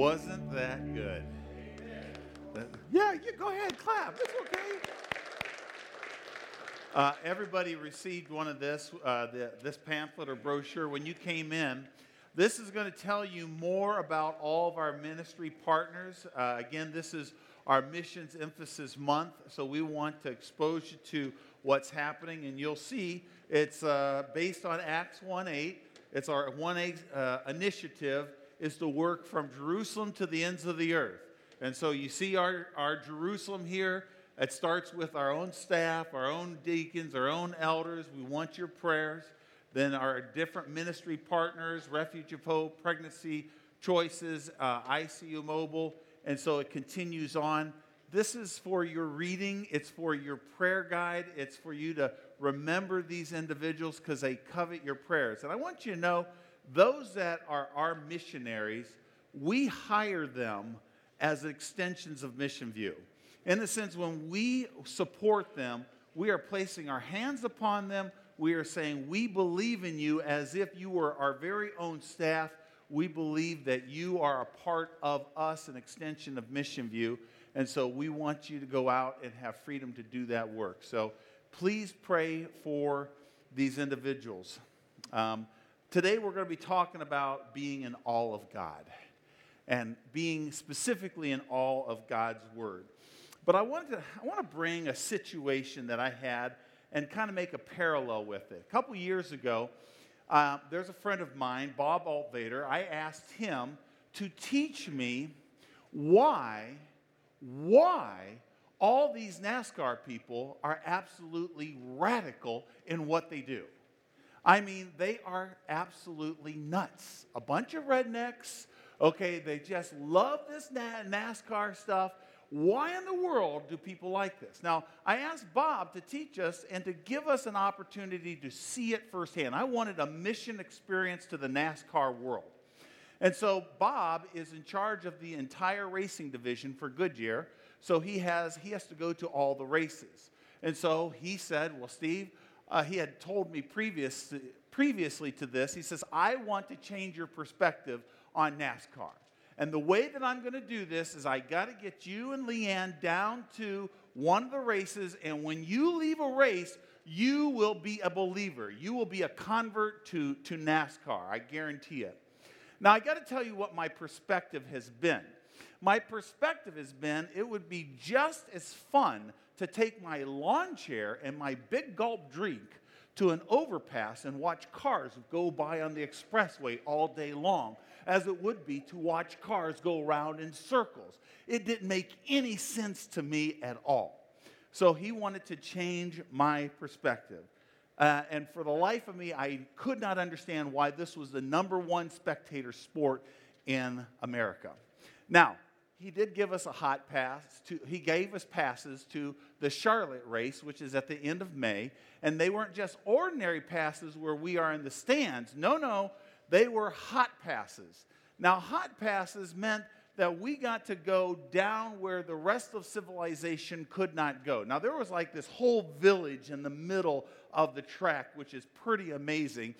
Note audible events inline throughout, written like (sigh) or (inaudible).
Wasn't that good? Yeah, you go ahead, clap. It's okay. Uh, everybody received one of this, uh, the, this pamphlet or brochure when you came in. This is going to tell you more about all of our ministry partners. Uh, again, this is our missions emphasis month, so we want to expose you to what's happening, and you'll see it's uh, based on Acts 1 8. It's our 1 8 uh, initiative is to work from Jerusalem to the ends of the earth. And so you see our, our Jerusalem here. It starts with our own staff, our own deacons, our own elders. We want your prayers. Then our different ministry partners, Refuge of Hope, Pregnancy Choices, uh, ICU Mobile. And so it continues on. This is for your reading, it's for your prayer guide, it's for you to remember these individuals because they covet your prayers. And I want you to know those that are our missionaries, we hire them as extensions of Mission View. In the sense, when we support them, we are placing our hands upon them. We are saying, We believe in you as if you were our very own staff. We believe that you are a part of us, an extension of Mission View. And so we want you to go out and have freedom to do that work. So please pray for these individuals. Um, today we're going to be talking about being in awe of God and being specifically in awe of God's Word. But I want to, I want to bring a situation that I had and kind of make a parallel with it. A couple years ago, uh, there's a friend of mine, Bob Altvader. I asked him to teach me why, why all these NASCAR people are absolutely radical in what they do. I mean, they are absolutely nuts. A bunch of rednecks Okay, they just love this NASCAR stuff. Why in the world do people like this? Now, I asked Bob to teach us and to give us an opportunity to see it firsthand. I wanted a mission experience to the NASCAR world. And so Bob is in charge of the entire racing division for Goodyear. So he has, he has to go to all the races. And so he said, Well, Steve, uh, he had told me previous, previously to this, he says, I want to change your perspective on NASCAR. And the way that I'm going to do this is I got to get you and Leanne down to one of the races, and when you leave a race, you will be a believer. You will be a convert to, to NASCAR. I guarantee it. Now, I got to tell you what my perspective has been. My perspective has been it would be just as fun to take my lawn chair and my big gulp drink to an overpass and watch cars go by on the expressway all day long as it would be to watch cars go around in circles. It didn't make any sense to me at all. So he wanted to change my perspective. Uh, and for the life of me, I could not understand why this was the number one spectator sport in America. Now, he did give us a hot pass. To, he gave us passes to the Charlotte race, which is at the end of May. And they weren't just ordinary passes where we are in the stands. No, no, they were hot passes. Now, hot passes meant that we got to go down where the rest of civilization could not go. Now, there was like this whole village in the middle of the track, which is pretty amazing.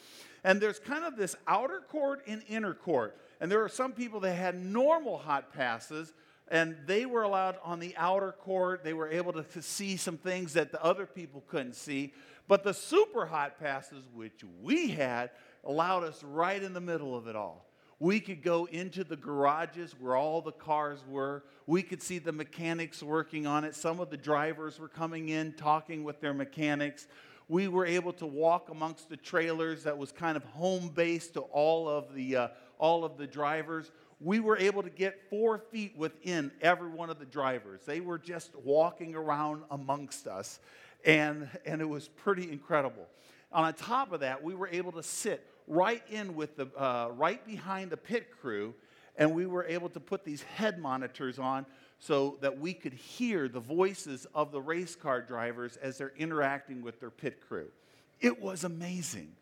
And there's kind of this outer court and inner court. And there were some people that had normal hot passes, and they were allowed on the outer court. They were able to, to see some things that the other people couldn't see. But the super hot passes, which we had, allowed us right in the middle of it all. We could go into the garages where all the cars were. We could see the mechanics working on it. Some of the drivers were coming in, talking with their mechanics. We were able to walk amongst the trailers that was kind of home base to all of the, uh, all of the drivers. We were able to get four feet within every one of the drivers. They were just walking around amongst us, and, and it was pretty incredible. On top of that, we were able to sit right in with the, uh, right behind the pit crew, and we were able to put these head monitors on so that we could hear the voices of the race car drivers as they're interacting with their pit crew. It was amazing.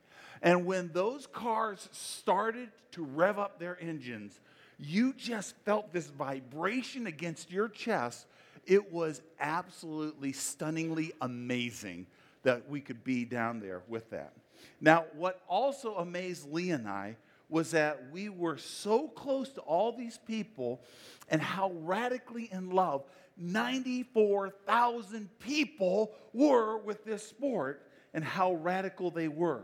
And when those cars started to rev up their engines, you just felt this vibration against your chest. It was absolutely stunningly amazing that we could be down there with that. Now, what also amazed Lee and I was that we were so close to all these people and how radically in love 94,000 people were with this sport and how radical they were.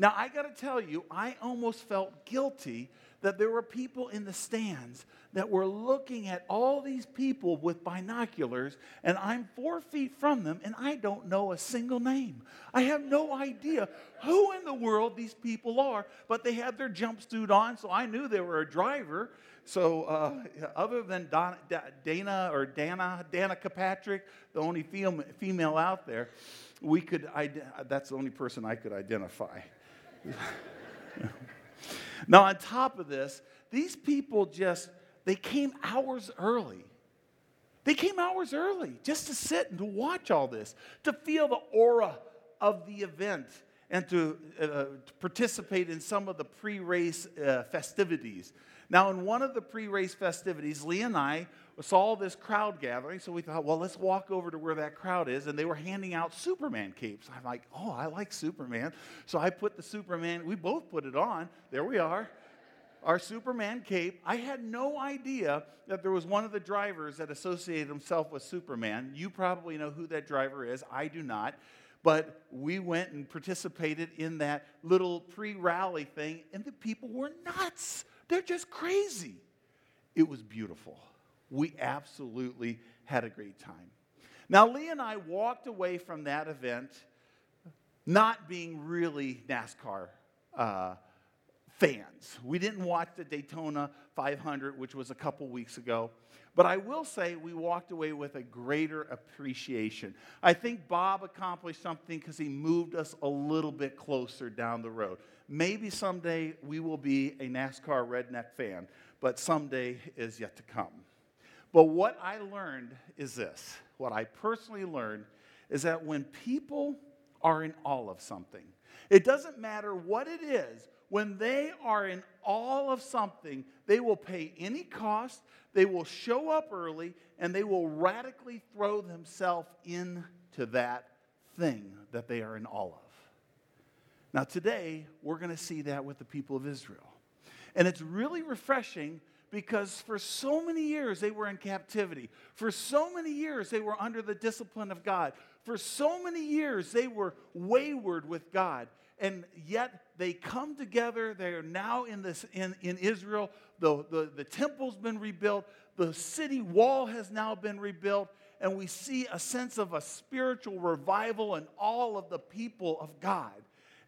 Now, I got to tell you, I almost felt guilty that there were people in the stands that were looking at all these people with binoculars, and I'm four feet from them, and I don't know a single name. I have no idea who in the world these people are, but they had their jumpsuit on, so I knew they were a driver. So, uh, other than Dana or Dana, Danica Patrick, the only female out there, we could, that's the only person I could identify. (laughs) now, on top of this, these people just, they came hours early. They came hours early just to sit and to watch all this, to feel the aura of the event, and to, uh, to participate in some of the pre race uh, festivities. Now, in one of the pre race festivities, Lee and I saw this crowd gathering, so we thought, well, let's walk over to where that crowd is. And they were handing out Superman capes. I'm like, oh, I like Superman. So I put the Superman, we both put it on. There we are. Our Superman cape. I had no idea that there was one of the drivers that associated himself with Superman. You probably know who that driver is. I do not. But we went and participated in that little pre rally thing, and the people were nuts. They're just crazy. It was beautiful we absolutely had a great time. Now, Lee and I walked away from that event not being really NASCAR uh, fans. We didn't watch the Daytona 500, which was a couple weeks ago. But I will say we walked away with a greater appreciation. I think Bob accomplished something because he moved us a little bit closer down the road. Maybe someday we will be a NASCAR redneck fan, but someday is yet to come. But what I learned is this what I personally learned is that when people are in awe of something, it doesn't matter what it is, when they are in awe of something, they will pay any cost, they will show up early, and they will radically throw themselves into that thing that they are in awe of. Now, today, we're going to see that with the people of Israel. And it's really refreshing because for so many years they were in captivity. For so many years they were under the discipline of God. For so many years they were wayward with God. And yet they come together. They are now in, this, in, in Israel. The, the, the temple's been rebuilt, the city wall has now been rebuilt. And we see a sense of a spiritual revival in all of the people of God.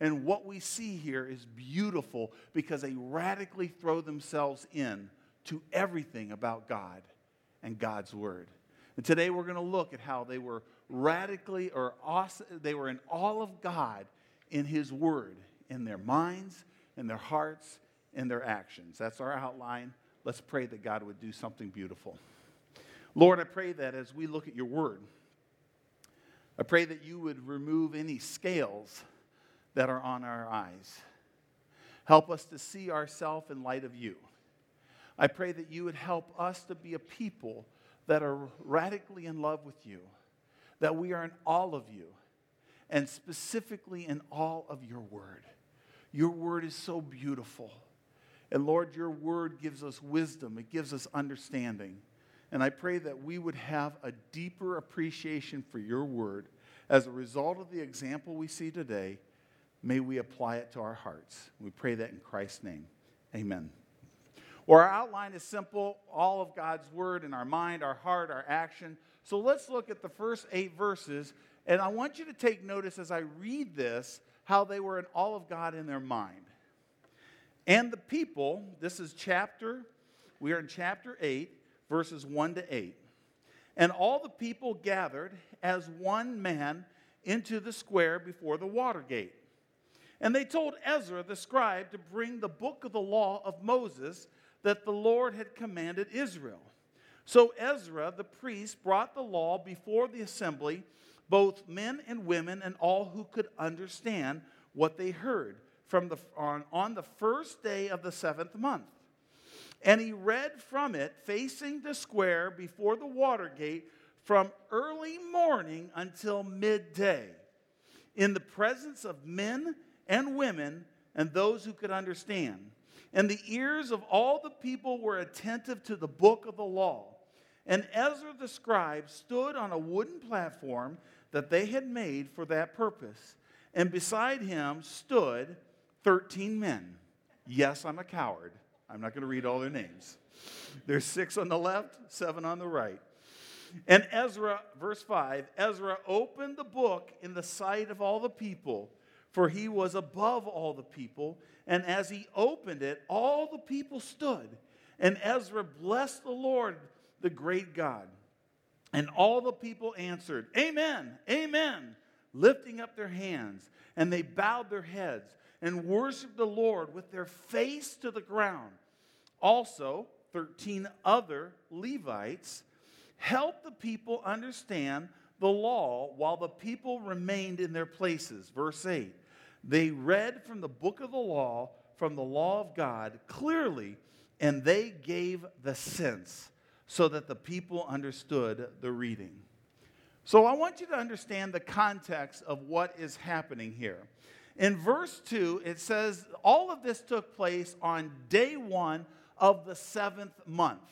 And what we see here is beautiful because they radically throw themselves in to everything about God and God's Word. And today we're going to look at how they were radically or awesome, they were in all of God in His Word, in their minds, in their hearts, in their actions. That's our outline. Let's pray that God would do something beautiful. Lord, I pray that as we look at your Word, I pray that you would remove any scales that are on our eyes. Help us to see ourselves in light of you. I pray that you would help us to be a people that are radically in love with you, that we are in all of you, and specifically in all of your word. Your word is so beautiful. And Lord, your word gives us wisdom, it gives us understanding. And I pray that we would have a deeper appreciation for your word. As a result of the example we see today, may we apply it to our hearts. We pray that in Christ's name. Amen. Well, our outline is simple all of God's word in our mind, our heart, our action. So let's look at the first eight verses. And I want you to take notice as I read this how they were in all of God in their mind. And the people, this is chapter, we are in chapter 8, verses 1 to 8. And all the people gathered as one man into the square before the water gate. And they told Ezra the scribe to bring the book of the law of Moses that the Lord had commanded Israel. So Ezra the priest brought the law before the assembly, both men and women, and all who could understand what they heard from the, on, on the first day of the seventh month. And he read from it, facing the square before the water gate, from early morning until midday, in the presence of men and women and those who could understand. And the ears of all the people were attentive to the book of the law. And Ezra the scribe stood on a wooden platform that they had made for that purpose. And beside him stood 13 men. Yes, I'm a coward. I'm not going to read all their names. There's six on the left, seven on the right. And Ezra, verse 5 Ezra opened the book in the sight of all the people, for he was above all the people. And as he opened it, all the people stood. And Ezra blessed the Lord, the great God. And all the people answered, Amen, Amen, lifting up their hands. And they bowed their heads and worshiped the Lord with their face to the ground. Also, 13 other Levites helped the people understand the law while the people remained in their places. Verse 8 They read from the book of the law, from the law of God, clearly, and they gave the sense so that the people understood the reading. So I want you to understand the context of what is happening here. In verse 2, it says all of this took place on day one of the seventh month.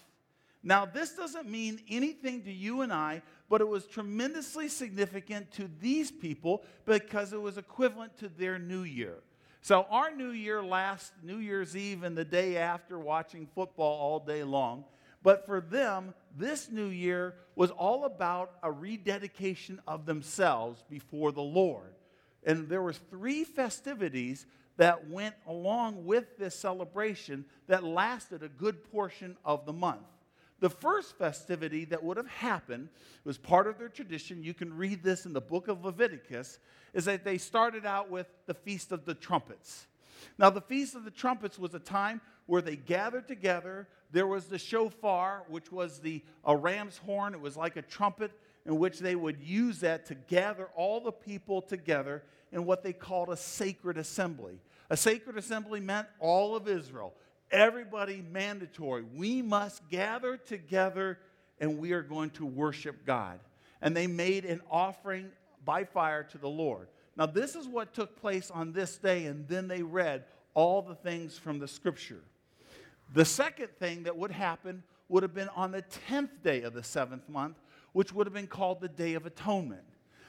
Now, this doesn't mean anything to you and I, but it was tremendously significant to these people because it was equivalent to their new year. So, our new year lasts New Year's Eve and the day after watching football all day long. But for them, this new year was all about a rededication of themselves before the Lord. And there was three festivities that went along with this celebration that lasted a good portion of the month. The first festivity that would have happened was part of their tradition. You can read this in the book of Leviticus, is that they started out with the Feast of the Trumpets. Now, the Feast of the Trumpets was a time where they gathered together. There was the shofar, which was the, a ram's horn. It was like a trumpet in which they would use that to gather all the people together in what they called a sacred assembly. A sacred assembly meant all of Israel everybody mandatory. We must gather together and we are going to worship God. And they made an offering by fire to the Lord. Now, this is what took place on this day, and then they read all the things from the scripture. The second thing that would happen would have been on the 10th day of the seventh month, which would have been called the Day of Atonement.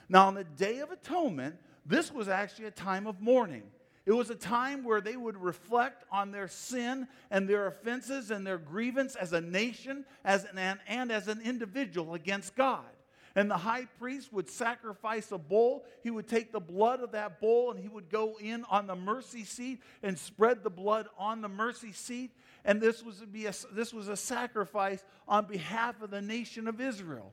Now, on the Day of Atonement, this was actually a time of mourning. It was a time where they would reflect on their sin and their offenses and their grievance as a nation as an, and as an individual against God. And the high priest would sacrifice a bull. He would take the blood of that bull and he would go in on the mercy seat and spread the blood on the mercy seat. And this was, be a, this was a sacrifice on behalf of the nation of Israel.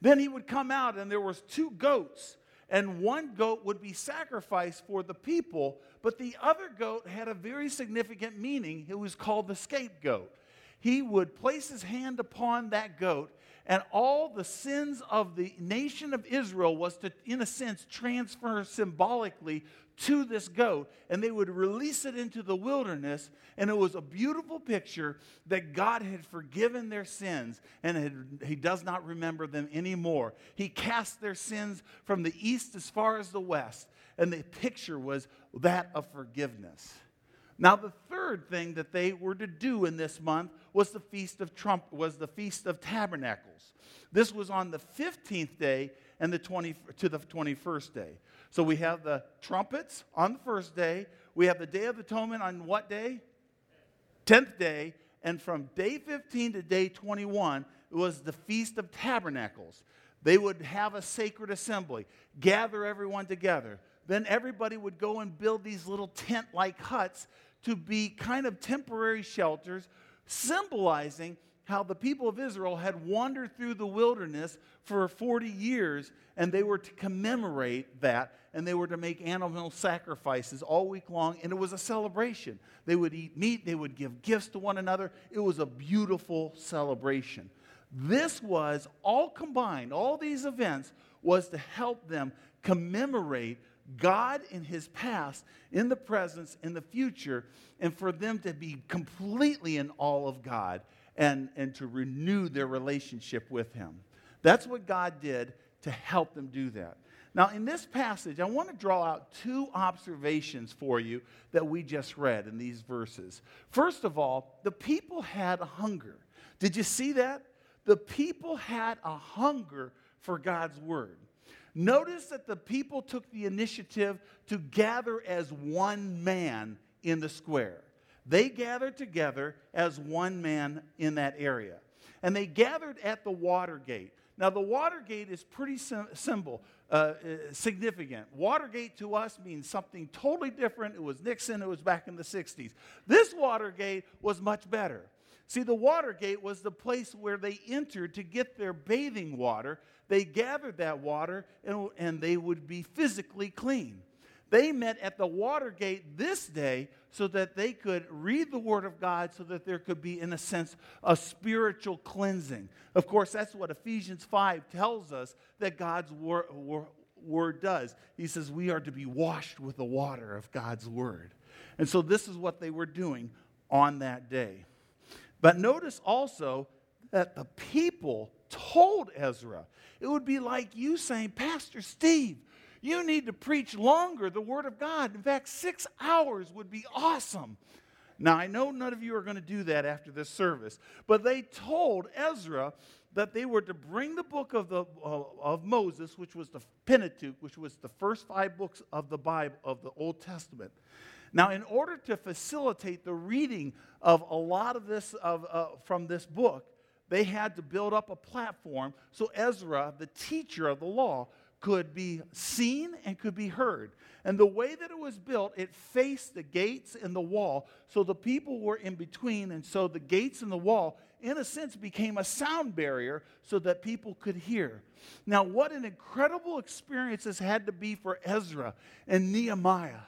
Then he would come out and there was two goats and one goat would be sacrificed for the people, but the other goat had a very significant meaning. It was called the scapegoat. He would place his hand upon that goat, and all the sins of the nation of Israel was to, in a sense, transfer symbolically to this goat, and they would release it into the wilderness. And it was a beautiful picture that God had forgiven their sins and had, He does not remember them anymore. He cast their sins from the east as far as the west, and the picture was that of forgiveness. Now, the third thing that they were to do in this month was the feast of Trump, was the feast of tabernacles. This was on the 15th day and the 20 to the 21st day. So we have the trumpets on the first day. We have the Day of Atonement on what day? 10th day. And from day 15 to day 21, it was the Feast of Tabernacles. They would have a sacred assembly, gather everyone together. Then everybody would go and build these little tent like huts to be kind of temporary shelters, symbolizing how the people of Israel had wandered through the wilderness for 40 years, and they were to commemorate that, and they were to make animal sacrifices all week long, and it was a celebration. They would eat meat, they would give gifts to one another. It was a beautiful celebration. This was all combined, all these events was to help them commemorate God in his past, in the presence, in the future, and for them to be completely in awe of God and, and to renew their relationship with Him. That's what God did to help them do that. Now, in this passage, I want to draw out two observations for you that we just read in these verses. First of all, the people had a hunger. Did you see that? The people had a hunger for God's word. Notice that the people took the initiative to gather as one man in the square. They gathered together as one man in that area. And they gathered at the Watergate. Now, the Watergate is pretty sim- symbol, uh, uh, significant. Watergate to us means something totally different. It was Nixon, it was back in the 60s. This Watergate was much better. See, the Watergate was the place where they entered to get their bathing water. They gathered that water and, and they would be physically clean. They met at the Watergate this day so that they could read the Word of God, so that there could be, in a sense, a spiritual cleansing. Of course, that's what Ephesians 5 tells us that God's wor- wor- Word does. He says we are to be washed with the water of God's Word. And so this is what they were doing on that day. But notice also that the people told Ezra, it would be like you saying, Pastor Steve, you need to preach longer the Word of God. In fact, six hours would be awesome. Now, I know none of you are going to do that after this service, but they told Ezra that they were to bring the book of, the, uh, of Moses, which was the Pentateuch, which was the first five books of the Bible, of the Old Testament. Now, in order to facilitate the reading of a lot of this of, uh, from this book, they had to build up a platform so Ezra, the teacher of the law, could be seen and could be heard. And the way that it was built, it faced the gates and the wall, so the people were in between, and so the gates and the wall, in a sense, became a sound barrier so that people could hear. Now, what an incredible experience this had to be for Ezra and Nehemiah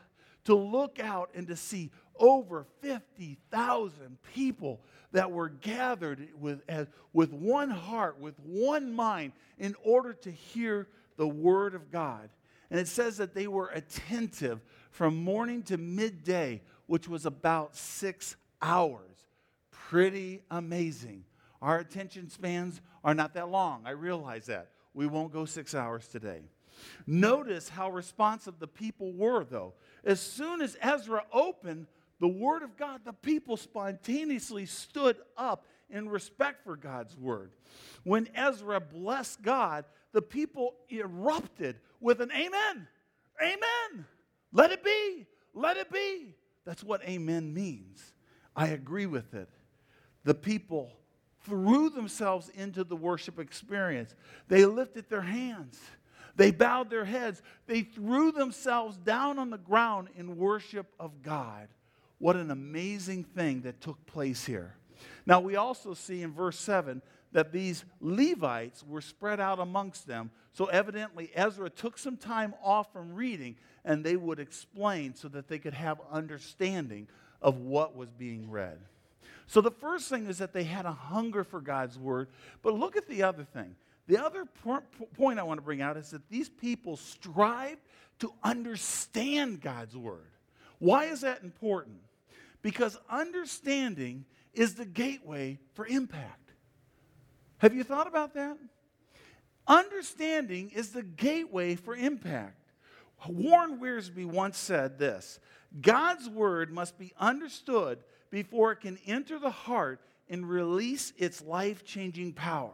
to look out and to see over 50,000 people that were gathered with, as, with one heart, with one mind, in order to hear the Word of God. And it says that they were attentive from morning to midday, which was about six hours. Pretty amazing. Our attention spans are not that long. I realize that. We won't go six hours today. Notice how responsive the people were, though. As soon as Ezra opened the Word of God, the people spontaneously stood up in respect for God's Word. When Ezra blessed God, the people erupted with an amen. Amen. Let it be. Let it be. That's what amen means. I agree with it. The people threw themselves into the worship experience. They lifted their hands. They bowed their heads. They threw themselves down on the ground in worship of God. What an amazing thing that took place here. Now, we also see in verse 7 that these Levites were spread out amongst them. So evidently, Ezra took some time off from reading and they would explain so that they could have understanding of what was being read. So the first thing is that they had a hunger for God's word. But look at the other thing. The other point I want to bring out is that these people strive to understand God's word. Why is that important? Because understanding is the gateway for impact. Have you thought about that? Understanding is the gateway for impact. Warren Wiersbe once said this God's word must be understood before it can enter the heart and release its life changing power.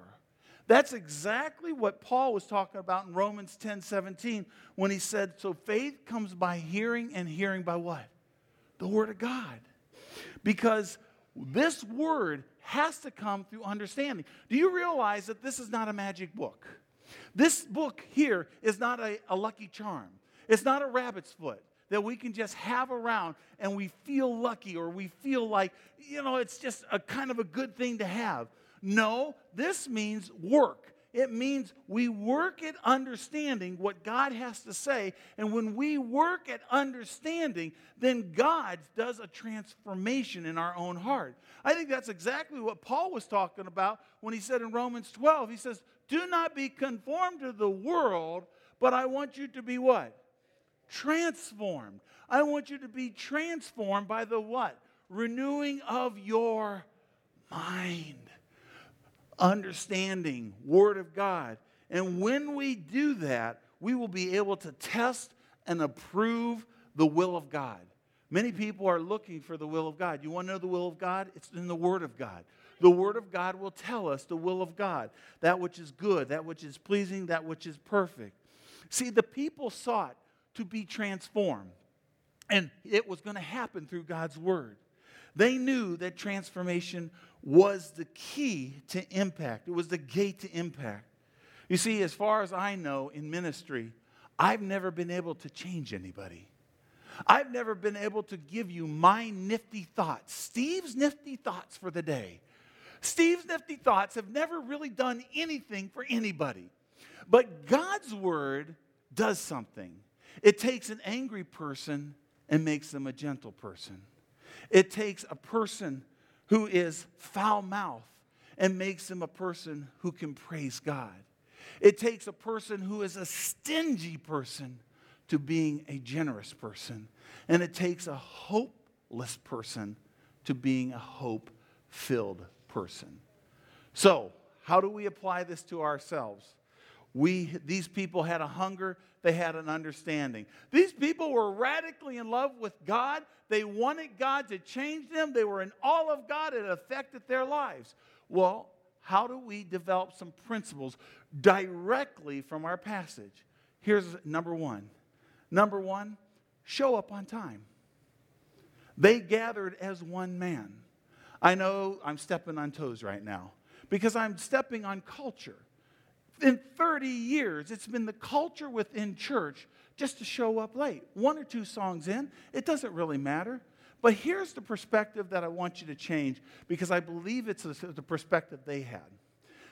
That's exactly what Paul was talking about in Romans 10 17 when he said, So faith comes by hearing, and hearing by what? The Word of God. Because this Word has to come through understanding. Do you realize that this is not a magic book? This book here is not a, a lucky charm, it's not a rabbit's foot that we can just have around and we feel lucky or we feel like, you know, it's just a kind of a good thing to have. No, this means work. It means we work at understanding what God has to say. And when we work at understanding, then God does a transformation in our own heart. I think that's exactly what Paul was talking about when he said in Romans 12, he says, Do not be conformed to the world, but I want you to be what? Transformed. I want you to be transformed by the what? Renewing of your mind understanding, Word of God. And when we do that, we will be able to test and approve the will of God. Many people are looking for the will of God. You want to know the will of God? It's in the Word of God. The Word of God will tell us the will of God, that which is good, that which is pleasing, that which is perfect. See, the people sought to be transformed, and it was going to happen through God's Word. They knew that transformation was the key to impact, it was the gate to impact. You see, as far as I know in ministry, I've never been able to change anybody. I've never been able to give you my nifty thoughts, Steve's nifty thoughts for the day. Steve's nifty thoughts have never really done anything for anybody. But God's word does something. It takes an angry person and makes them a gentle person. It takes a person who is foul mouthed and makes him a person who can praise God. It takes a person who is a stingy person to being a generous person. And it takes a hopeless person to being a hope filled person. So, how do we apply this to ourselves? We, these people had a hunger, they had an understanding. These people were radically in love with God. They wanted God to change them. They were in all of God. It affected their lives. Well, how do we develop some principles directly from our passage? Here's number one. Number one, show up on time. They gathered as one man. I know I'm stepping on toes right now because I'm stepping on culture. In 30 years, it's been the culture within church just to show up late. One or two songs in, it doesn't really matter. But here's the perspective that I want you to change because I believe it's the perspective they had.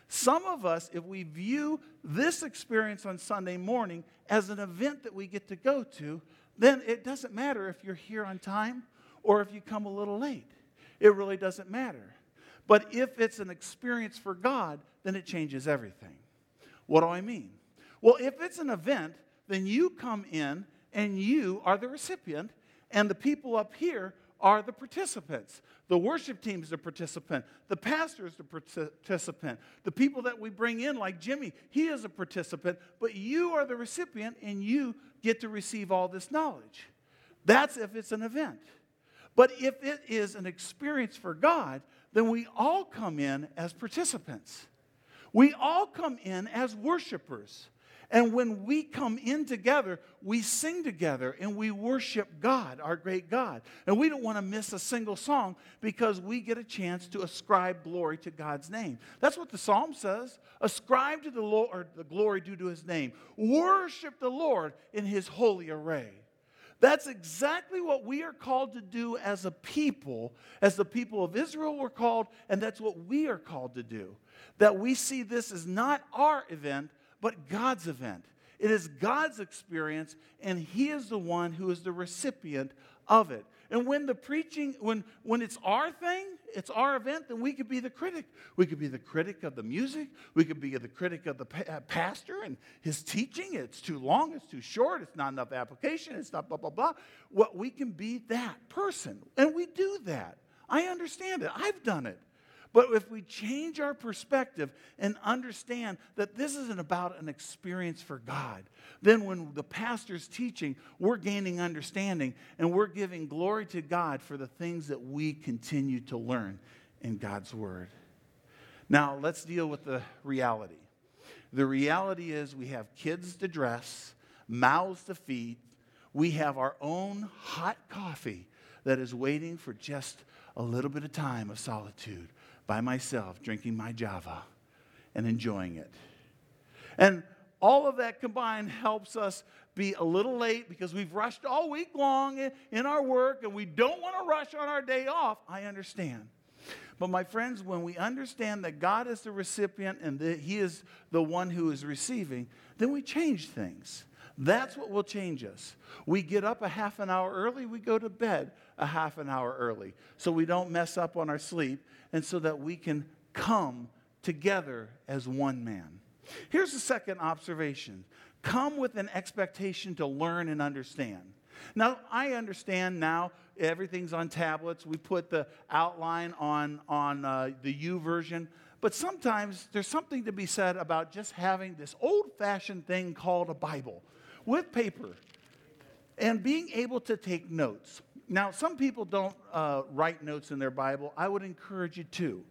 Some of us, if we view this experience on Sunday morning as an event that we get to go to, then it doesn't matter if you're here on time or if you come a little late. It really doesn't matter. But if it's an experience for God, then it changes everything. What do I mean? Well, if it's an event, then you come in and you are the recipient, and the people up here are the participants. The worship team is the participant. The pastor is the participant. The people that we bring in, like Jimmy, he is a participant, but you are the recipient and you get to receive all this knowledge. That's if it's an event. But if it is an experience for God, then we all come in as participants. We all come in as worshipers. And when we come in together, we sing together and we worship God, our great God. And we don't want to miss a single song because we get a chance to ascribe glory to God's name. That's what the psalm says. Ascribe to the Lord the glory due to his name. Worship the Lord in his holy array. That's exactly what we are called to do as a people, as the people of Israel were called, and that's what we are called to do. That we see this as not our event, but God's event. It is God's experience, and He is the one who is the recipient of it. And when the preaching, when, when it's our thing, it's our event, then we could be the critic. We could be the critic of the music. We could be the critic of the pa- uh, pastor and his teaching. It's too long, it's too short, it's not enough application, it's not blah, blah, blah. Well, we can be that person. And we do that. I understand it. I've done it. But if we change our perspective and understand that this isn't about an experience for God, then when the pastor's teaching, we're gaining understanding and we're giving glory to God for the things that we continue to learn in God's Word. Now, let's deal with the reality. The reality is we have kids to dress, mouths to feed, we have our own hot coffee that is waiting for just a little bit of time of solitude by myself, drinking my Java and enjoying it. And all of that combined helps us be a little late because we've rushed all week long in our work and we don't want to rush on our day off. I understand. But my friends, when we understand that God is the recipient and that He is the one who is receiving, then we change things. That's what will change us. We get up a half an hour early, we go to bed a half an hour early so we don't mess up on our sleep and so that we can come together as one man. Here's the second observation come with an expectation to learn and understand. Now, I understand now everything's on tablets. We put the outline on, on uh, the YouVersion. but sometimes there's something to be said about just having this old fashioned thing called a Bible with paper and being able to take notes. Now, some people don't uh, write notes in their Bible. I would encourage you to.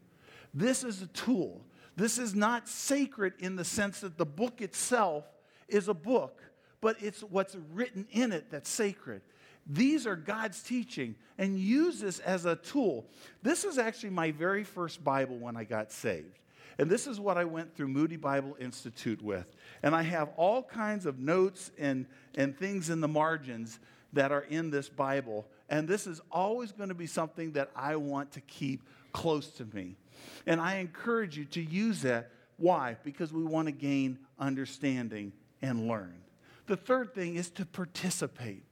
This is a tool. This is not sacred in the sense that the book itself is a book, but it's what's written in it that's sacred. These are God's teaching, and use this as a tool. This is actually my very first Bible when I got saved. And this is what I went through Moody Bible Institute with. And I have all kinds of notes and, and things in the margins that are in this Bible. And this is always going to be something that I want to keep close to me. And I encourage you to use that. Why? Because we want to gain understanding and learn. The third thing is to participate.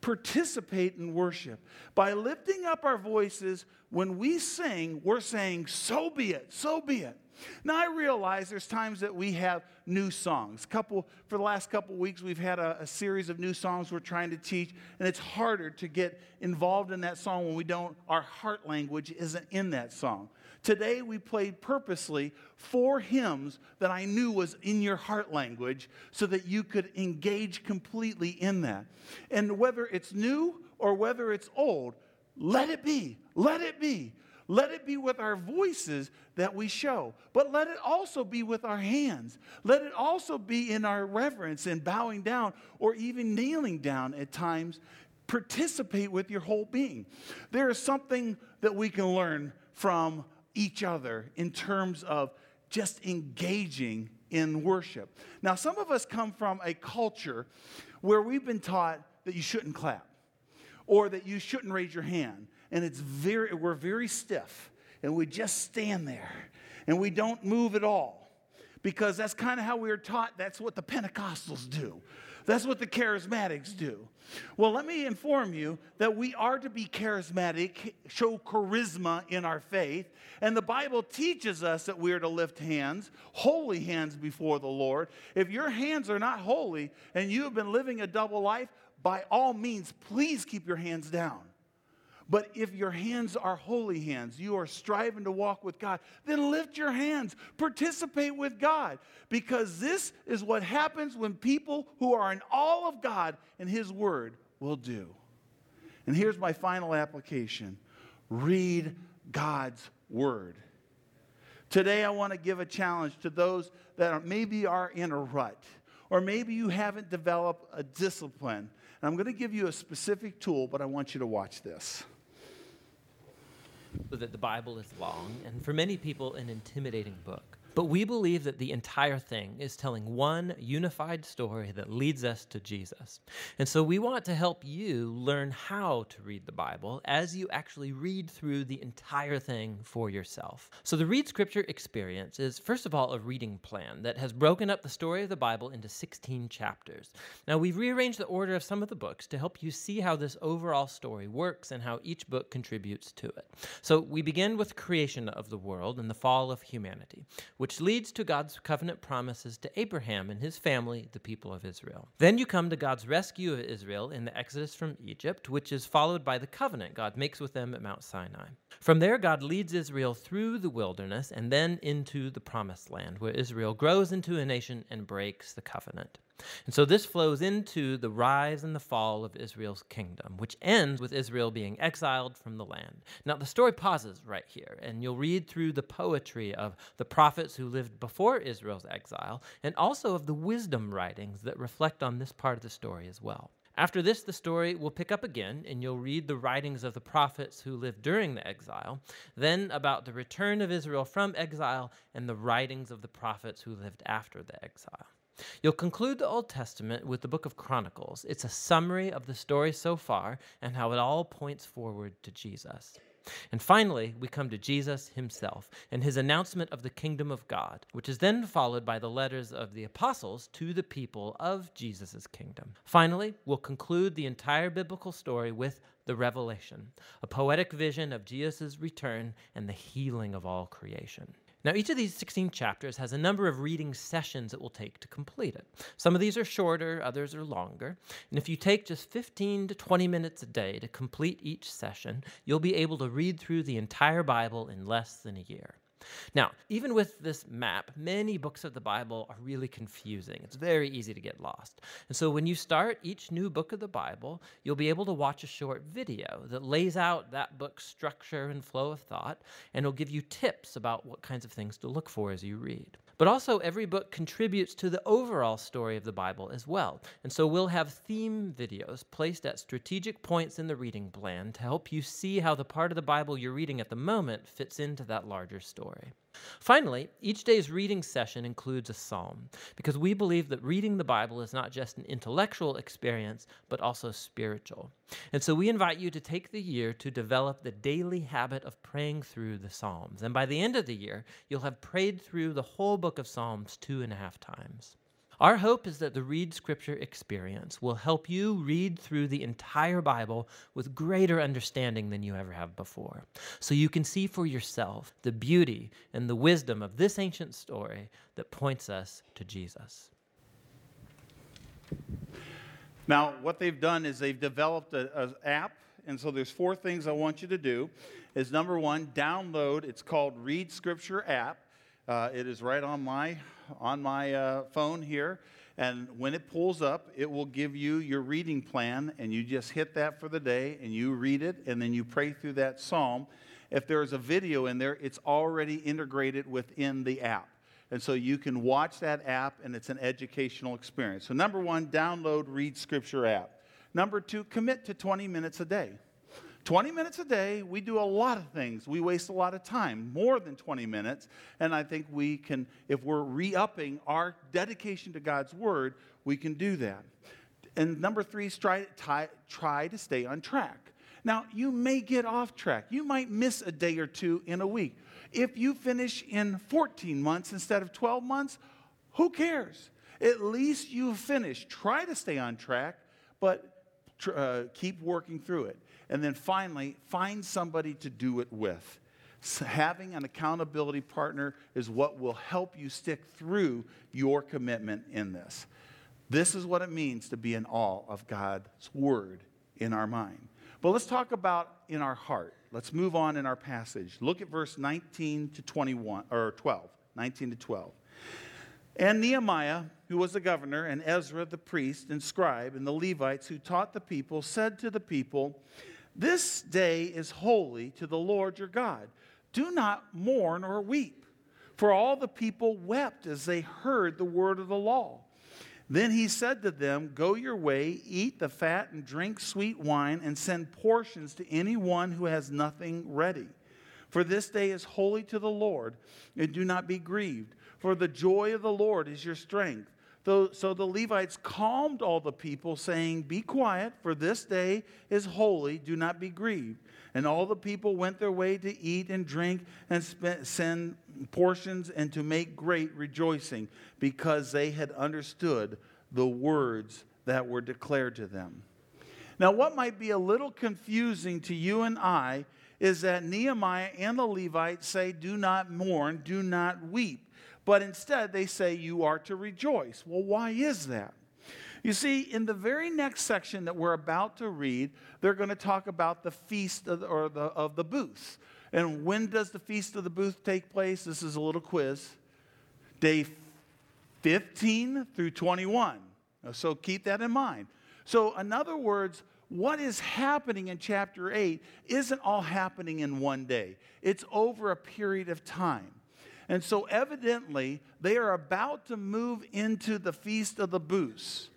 Participate in worship. By lifting up our voices, when we sing, we're saying, So be it, so be it. Now I realize there's times that we have new songs. Couple for the last couple weeks we've had a, a, series of new songs we're trying to teach, and it's harder to get involved in that song when we don't our heart language isn't in that song. Today we played purposely four hymns that I knew was in your heart language so that you could engage completely in that. And whether it's new or whether it's old, let it be. Let it be. Let it be with our voices that we show, but let it also be with our hands. Let it also be in our reverence and bowing down or even kneeling down at times. Participate with your whole being. There is something that we can learn from each other in terms of just engaging in worship. Now, some of us come from a culture where we've been taught that you shouldn't clap or that you shouldn't raise your hand and it's very, we're very stiff, and we just stand there, and we don't move at all, because that's kind of how we were taught. That's what the Pentecostals do. That's what the charismatics do. Well, let me inform you that we are to be charismatic, show charisma in our faith. And the Bible teaches us that we are to lift hands, holy hands before the Lord. If your hands are not holy and you have been living a double life, by all means, please keep your hands down. But if your hands are holy hands, you are striving to walk with God, then lift your hands, participate with God, because this is what happens when people who are in all of God and His Word will do. And here's my final application read God's Word. Today, I want to give a challenge to those that are, maybe are in a rut, or maybe you haven't developed a discipline. And I'm going to give you a specific tool, but I want you to watch this that the Bible is long and for many people an intimidating book. But we believe that the entire thing is telling one unified story that leads us to Jesus. And so we want to help you learn how to read the Bible as you actually read through the entire thing for yourself. So the Read Scripture experience is, first of all, a reading plan that has broken up the story of the Bible into 16 chapters. Now, we've rearranged the order of some of the books to help you see how this overall story works and how each book contributes to it. So we begin with creation of the world and the fall of humanity which leads to God's covenant promises to Abraham and his family, the people of Israel. Then you come to God's rescue of Israel in the Exodus from Egypt, which is followed by the covenant God makes with them at Mount Sinai. From there, God leads Israel through the wilderness and then into the promised land, where Israel grows into a nation and breaks the covenant. And so this flows into the rise and the fall of Israel's kingdom, which ends with Israel being exiled from the land. Now, the story pauses right here, and you'll read through the poetry of the prophets who lived before Israel's exile, and also of the wisdom writings that reflect on this part of the story as well. After this, the story will pick up again, and you'll read the writings of the prophets who lived during the exile, then about the return of Israel from exile, and the writings of the prophets who lived after the exile. You'll conclude the Old Testament with the book of Chronicles. It's a summary of the story so far and how it all points forward to Jesus. And finally, we come to Jesus himself and his announcement of the kingdom of God, which is then followed by the letters of the apostles to the people of Jesus' kingdom. Finally, we'll conclude the entire biblical story with the revelation, a poetic vision of Jesus' return and the healing of all creation. Now, each of these 16 chapters has a number of reading sessions it will take to complete it. Some of these are shorter, others are longer. And if you take just 15 to 20 minutes a day to complete each session, you'll be able to read through the entire Bible in less than a year. Now, even with this map, many books of the Bible are really confusing. It's very easy to get lost. And so when you start each new book of the Bible, you'll be able to watch a short video that lays out that book's structure and flow of thought, and it'll give you tips about what kinds of things to look for as you read. But also, every book contributes to the overall story of the Bible as well. And so, we'll have theme videos placed at strategic points in the reading plan to help you see how the part of the Bible you're reading at the moment fits into that larger story. Finally, each day's reading session includes a psalm because we believe that reading the Bible is not just an intellectual experience, but also spiritual. And so we invite you to take the year to develop the daily habit of praying through the Psalms. And by the end of the year, you'll have prayed through the whole book of Psalms two and a half times. Our hope is that the Read Scripture experience will help you read through the entire Bible with greater understanding than you ever have before, so you can see for yourself the beauty and the wisdom of this ancient story that points us to Jesus. Now, what they've done is they've developed an app, and so there's four things I want you to do. Is number one, download. It's called Read Scripture app. Uh, it is right on my on my uh, phone here. And when it pulls up, it will give you your reading plan, and you just hit that for the day, and you read it, and then you pray through that psalm. If there's a video in there, it's already integrated within the app. And so you can watch that app, and it's an educational experience. So, number one, download Read Scripture app. Number two, commit to 20 minutes a day. 20 minutes a day, we do a lot of things. We waste a lot of time, more than 20 minutes. And I think we can, if we're re upping our dedication to God's Word, we can do that. And number three is try, try, to stay on track. Now, you may get off track. You might miss a day or two in a week. If you finish in 14 months instead of 12 months, who cares? At least you've finished. Try to stay on track, but uh, keep working through it. And then finally, find somebody to do it with. So having an accountability partner is what will help you stick through your commitment in this. This is what it means to be in awe of God's word in our mind. But let's talk about in our heart. Let's move on in our passage. Look at verse 19 to 21 or 12, 19 to 12. And Nehemiah, who was the governor, and Ezra the priest and scribe, and the Levites who taught the people, said to the people, this day is holy to the Lord your God. Do not mourn or weep. For all the people wept as they heard the word of the law. Then he said to them, Go your way, eat the fat and drink sweet wine, and send portions to anyone who has nothing ready. For this day is holy to the Lord, and do not be grieved. For the joy of the Lord is your strength. So the Levites calmed all the people, saying, Be quiet, for this day is holy, do not be grieved. And all the people went their way to eat and drink and send portions and to make great rejoicing, because they had understood the words that were declared to them. Now, what might be a little confusing to you and I is that Nehemiah and the Levites say, Do not mourn, do not weep but instead they say you are to rejoice. Well, why is that? You see, in the very next section that we're about to read, they're going to talk about the feast of the, or the, of the booths. And when does the feast of the booth take place? This is a little quiz. Day 15 through 21. So keep that in mind. So, in other words, what is happening in chapter 8 isn't all happening in one day, it's over a period of time. And so, evidently, they are about to move into the Feast of the Booths.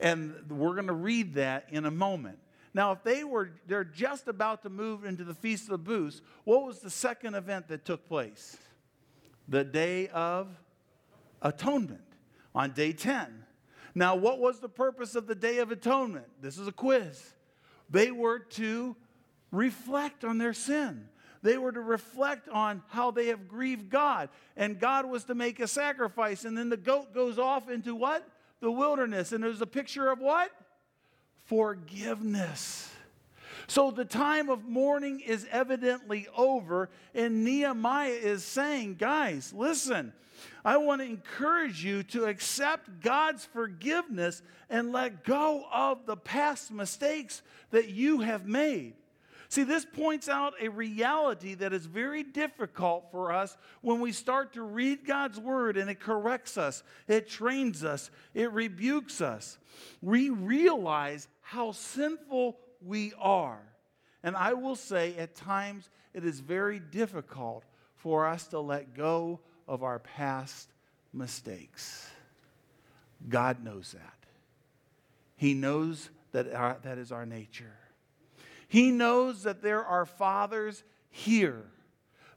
And we're going to read that in a moment. Now, if they were, they're just about to move into the Feast of the Booths, what was the second event that took place? The Day of Atonement on day 10. Now, what was the purpose of the Day of Atonement? This is a quiz. They were to reflect on their sin. They were to reflect on how they have grieved God. And God was to make a sacrifice. And then the goat goes off into what? The wilderness. And there's a picture of what? Forgiveness. So the time of mourning is evidently over. And Nehemiah is saying, guys, listen. I want to encourage you to accept God's forgiveness and let go of the past mistakes that you have made. See, this points out a reality that is very difficult for us when we start to read God's word and it corrects us, it trains us, it rebukes us. We realize how sinful we are. And I will say, at times, it is very difficult for us to let go of our past mistakes. God knows that. He knows that our, that is our nature. He knows that there are fathers here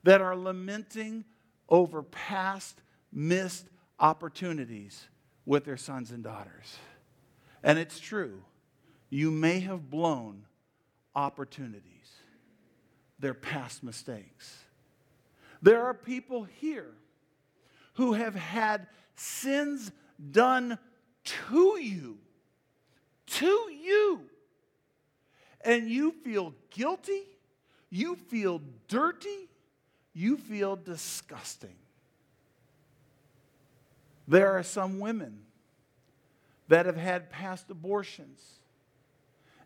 that are lamenting over past missed opportunities with their sons and daughters. And it's true. You may have blown opportunities, their past mistakes. There are people here who have had sins done to you, to you and you feel guilty, you feel dirty, you feel disgusting. There are some women that have had past abortions.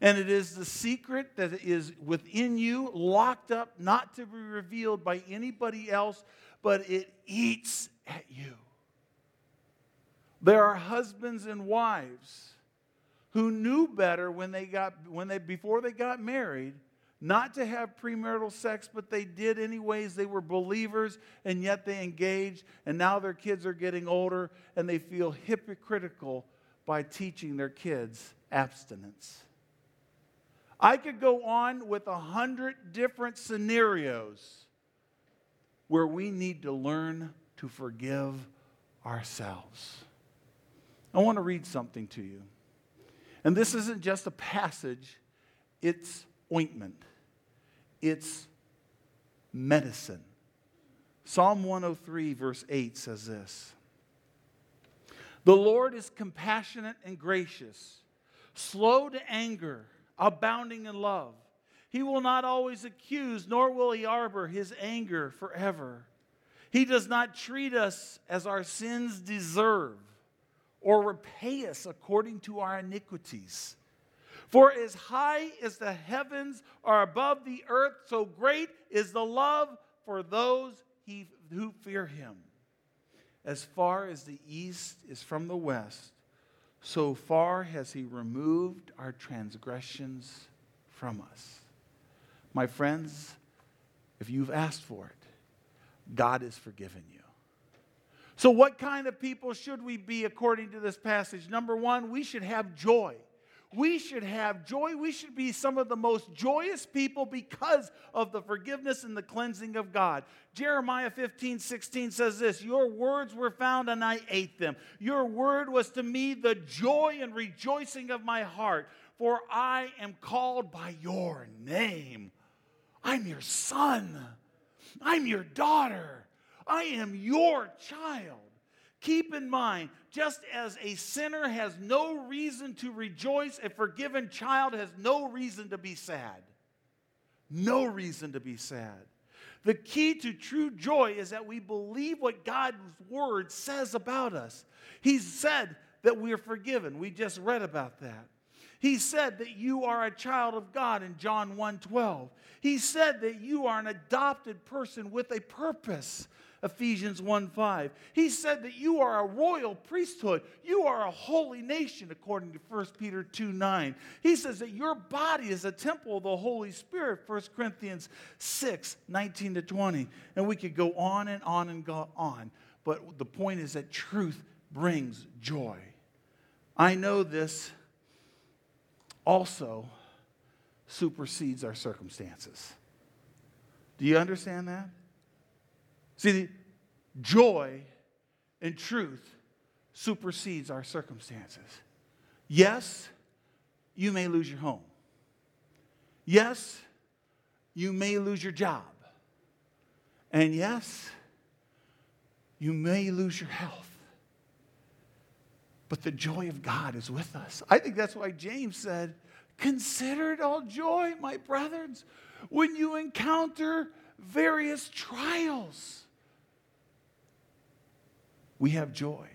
And it is the secret that is within you, locked up, not to be revealed by anybody else, but it eats at you. There are husbands and wives who knew better when they got when they before they got married not to have premarital sex but they did anyways. They were believers and yet they engaged and now their kids are getting older and they feel hypocritical by teaching their kids abstinence. I could go on with a hundred different scenarios where we need to learn to forgive ourselves. I want to read something to you and this isn't just a passage, it's ointment, it's medicine. Psalm 103, verse 8 says this The Lord is compassionate and gracious, slow to anger, abounding in love. He will not always accuse, nor will he harbor his anger forever. He does not treat us as our sins deserve or repay us according to our iniquities. For as high as the heavens are above the earth, so great is the love for those he, who fear him. As far as the east is from the west, so far has he removed our transgressions from us. My friends, if you've asked for it, God has forgiven you. So, what kind of people should we be according to this passage? Number one, we should have joy. We should have joy. We should be some of the most joyous people because of the forgiveness and the cleansing of God. Jeremiah 15, 16 says this Your words were found, and I ate them. Your word was to me the joy and rejoicing of my heart, for I am called by your name. I'm your son, I'm your daughter. I am your child. Keep in mind, just as a sinner has no reason to rejoice, a forgiven child has no reason to be sad. No reason to be sad. The key to true joy is that we believe what God's word says about us. He said that we are forgiven. We just read about that. He said that you are a child of God in John 1:12. He said that you are an adopted person with a purpose. Ephesians 1 5. He said that you are a royal priesthood. You are a holy nation, according to 1 Peter 2 9. He says that your body is a temple of the Holy Spirit, 1 Corinthians 6 19 to 20. And we could go on and on and go on. But the point is that truth brings joy. I know this also supersedes our circumstances. Do you understand that? See, joy and truth supersedes our circumstances. Yes, you may lose your home. Yes, you may lose your job. And yes, you may lose your health. But the joy of God is with us. I think that's why James said, Consider it all joy, my brothers, when you encounter various trials we have joy.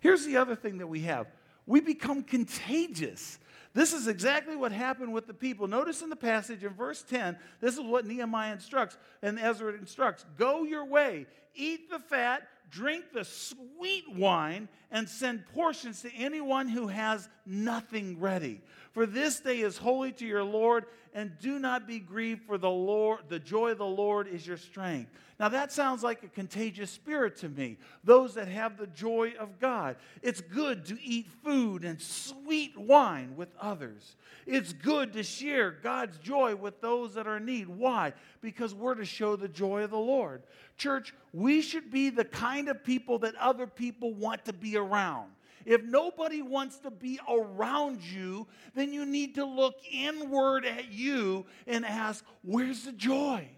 Here's the other thing that we have we become contagious. This is exactly what happened with the people. Notice in the passage in verse 10, this is what Nehemiah instructs and Ezra instructs Go your way, eat the fat, drink the sweet wine, and send portions to anyone who has nothing ready. For this day is holy to your Lord, and do not be grieved, for the Lord, the joy of the Lord is your strength. Now that sounds like a contagious spirit to me. Those that have the joy of God. It's good to eat food and sweet wine with others. It's good to share God's joy with those that are in need. Why? Because we're to show the joy of the Lord. Church, we should be the kind of people that other people want to be around. If nobody wants to be around you, then you need to look inward at you and ask, Where's the joy?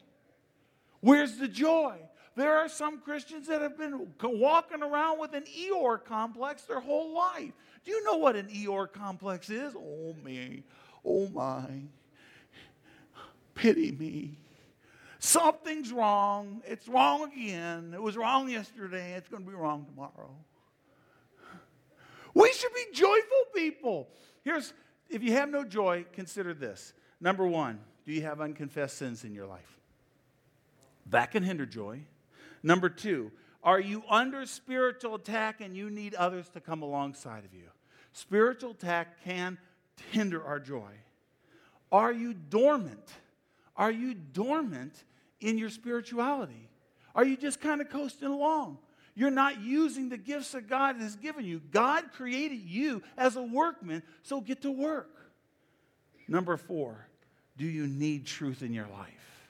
Where's the joy? There are some Christians that have been walking around with an Eeyore complex their whole life. Do you know what an Eeyore complex is? Oh, me. Oh, my. Pity me. Something's wrong. It's wrong again. It was wrong yesterday. It's going to be wrong tomorrow. Should be joyful people. Here's, if you have no joy, consider this. Number one, do you have unconfessed sins in your life? That can hinder joy. Number two, are you under spiritual attack and you need others to come alongside of you? Spiritual attack can hinder our joy. Are you dormant? Are you dormant in your spirituality? Are you just kind of coasting along? You're not using the gifts that God has given you. God created you as a workman, so get to work. Number four, do you need truth in your life?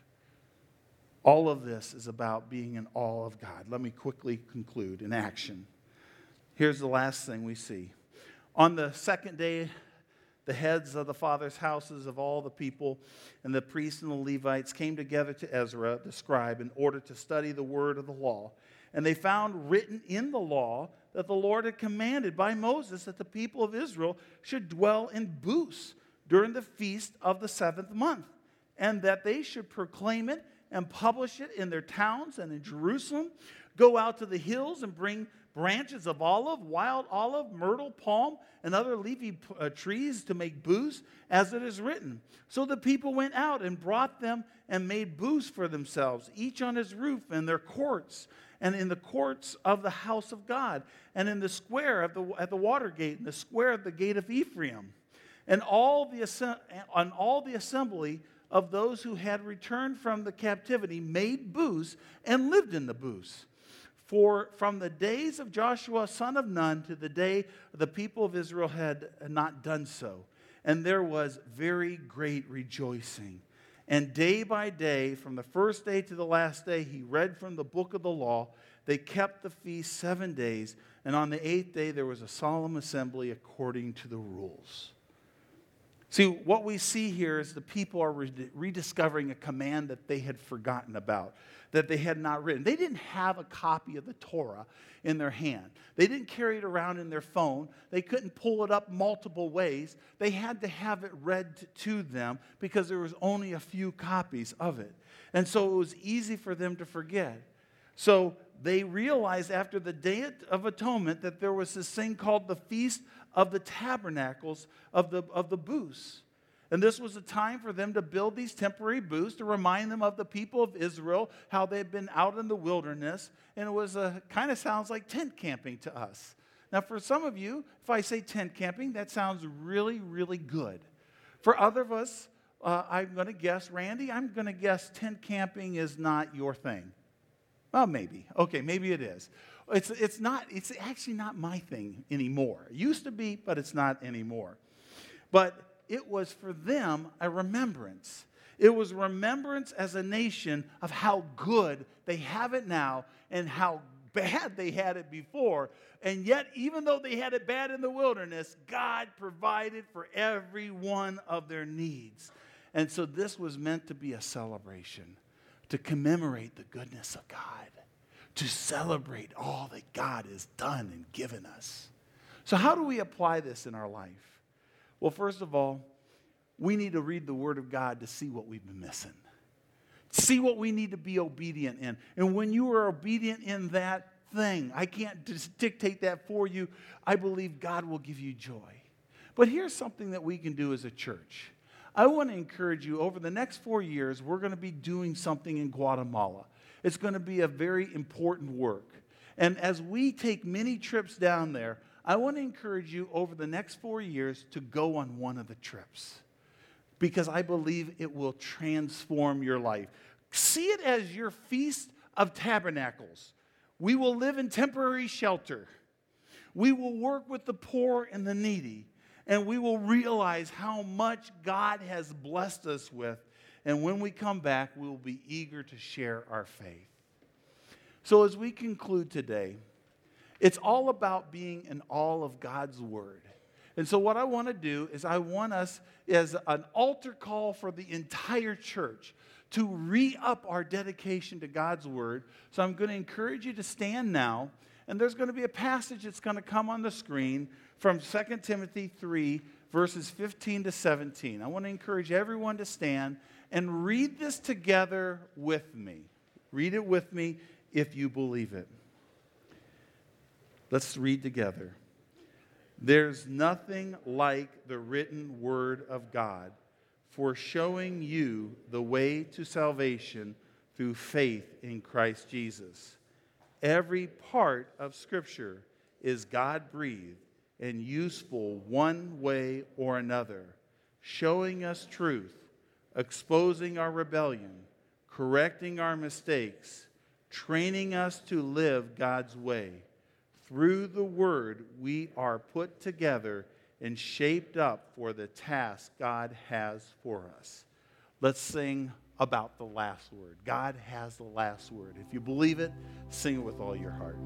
All of this is about being in awe of God. Let me quickly conclude in action. Here's the last thing we see. On the second day, the heads of the fathers' houses of all the people and the priests and the Levites came together to Ezra, the scribe, in order to study the word of the law. And they found written in the law that the Lord had commanded by Moses that the people of Israel should dwell in booths during the feast of the seventh month, and that they should proclaim it and publish it in their towns and in Jerusalem. Go out to the hills and bring branches of olive, wild olive, myrtle, palm, and other leafy uh, trees to make booths, as it is written. So the people went out and brought them and made booths for themselves, each on his roof and their courts, and in the courts of the house of God, and in the square of the, at the water gate, and the square of the gate of Ephraim. And all the, on all the assembly of those who had returned from the captivity made booths and lived in the booths. For from the days of Joshua, son of Nun, to the day the people of Israel had not done so. And there was very great rejoicing. And day by day, from the first day to the last day, he read from the book of the law. They kept the feast seven days. And on the eighth day, there was a solemn assembly according to the rules. See, what we see here is the people are rediscovering a command that they had forgotten about, that they had not written. They didn't have a copy of the Torah in their hand, they didn't carry it around in their phone, they couldn't pull it up multiple ways. They had to have it read to them because there was only a few copies of it. And so it was easy for them to forget. So they realized after the Day of Atonement that there was this thing called the Feast of the tabernacles of the, of the booths. And this was a time for them to build these temporary booths to remind them of the people of Israel, how they'd been out in the wilderness. And it was a kind of sounds like tent camping to us. Now, for some of you, if I say tent camping, that sounds really, really good. For other of us, uh, I'm going to guess, Randy, I'm going to guess tent camping is not your thing. Well, maybe. Okay, maybe it is. It's, it's not, it's actually not my thing anymore. It used to be, but it's not anymore. But it was for them a remembrance. It was remembrance as a nation of how good they have it now and how bad they had it before. And yet, even though they had it bad in the wilderness, God provided for every one of their needs. And so, this was meant to be a celebration, to commemorate the goodness of God to celebrate all that God has done and given us. So, how do we apply this in our life? Well, first of all, we need to read the Word of God to see what we've been missing, see what we need to be obedient in. And when you are obedient in that thing, I can't dictate that for you. I believe God will give you joy. But here's something that we can do as a church. I want to encourage you over the next four years, we're going to be doing something in Guatemala. It's going to be a very important work. And as we take many trips down there, I want to encourage you over the next four years to go on one of the trips because I believe it will transform your life. See it as your feast of tabernacles. We will live in temporary shelter. We will work with the poor and the needy. And we will realize how much God has blessed us with. And when we come back, we will be eager to share our faith. So, as we conclude today, it's all about being in all of God's Word. And so, what I want to do is, I want us as an altar call for the entire church to re up our dedication to God's Word. So, I'm going to encourage you to stand now. And there's going to be a passage that's going to come on the screen from 2 Timothy 3, verses 15 to 17. I want to encourage everyone to stand and read this together with me. Read it with me if you believe it. Let's read together. There's nothing like the written word of God for showing you the way to salvation through faith in Christ Jesus. Every part of Scripture is God breathed and useful one way or another, showing us truth, exposing our rebellion, correcting our mistakes training us to live God's way. Through the word, we are put together and shaped up for the task God has for us. Let's sing about the last word. God has the last word. If you believe it, sing it with all your heart.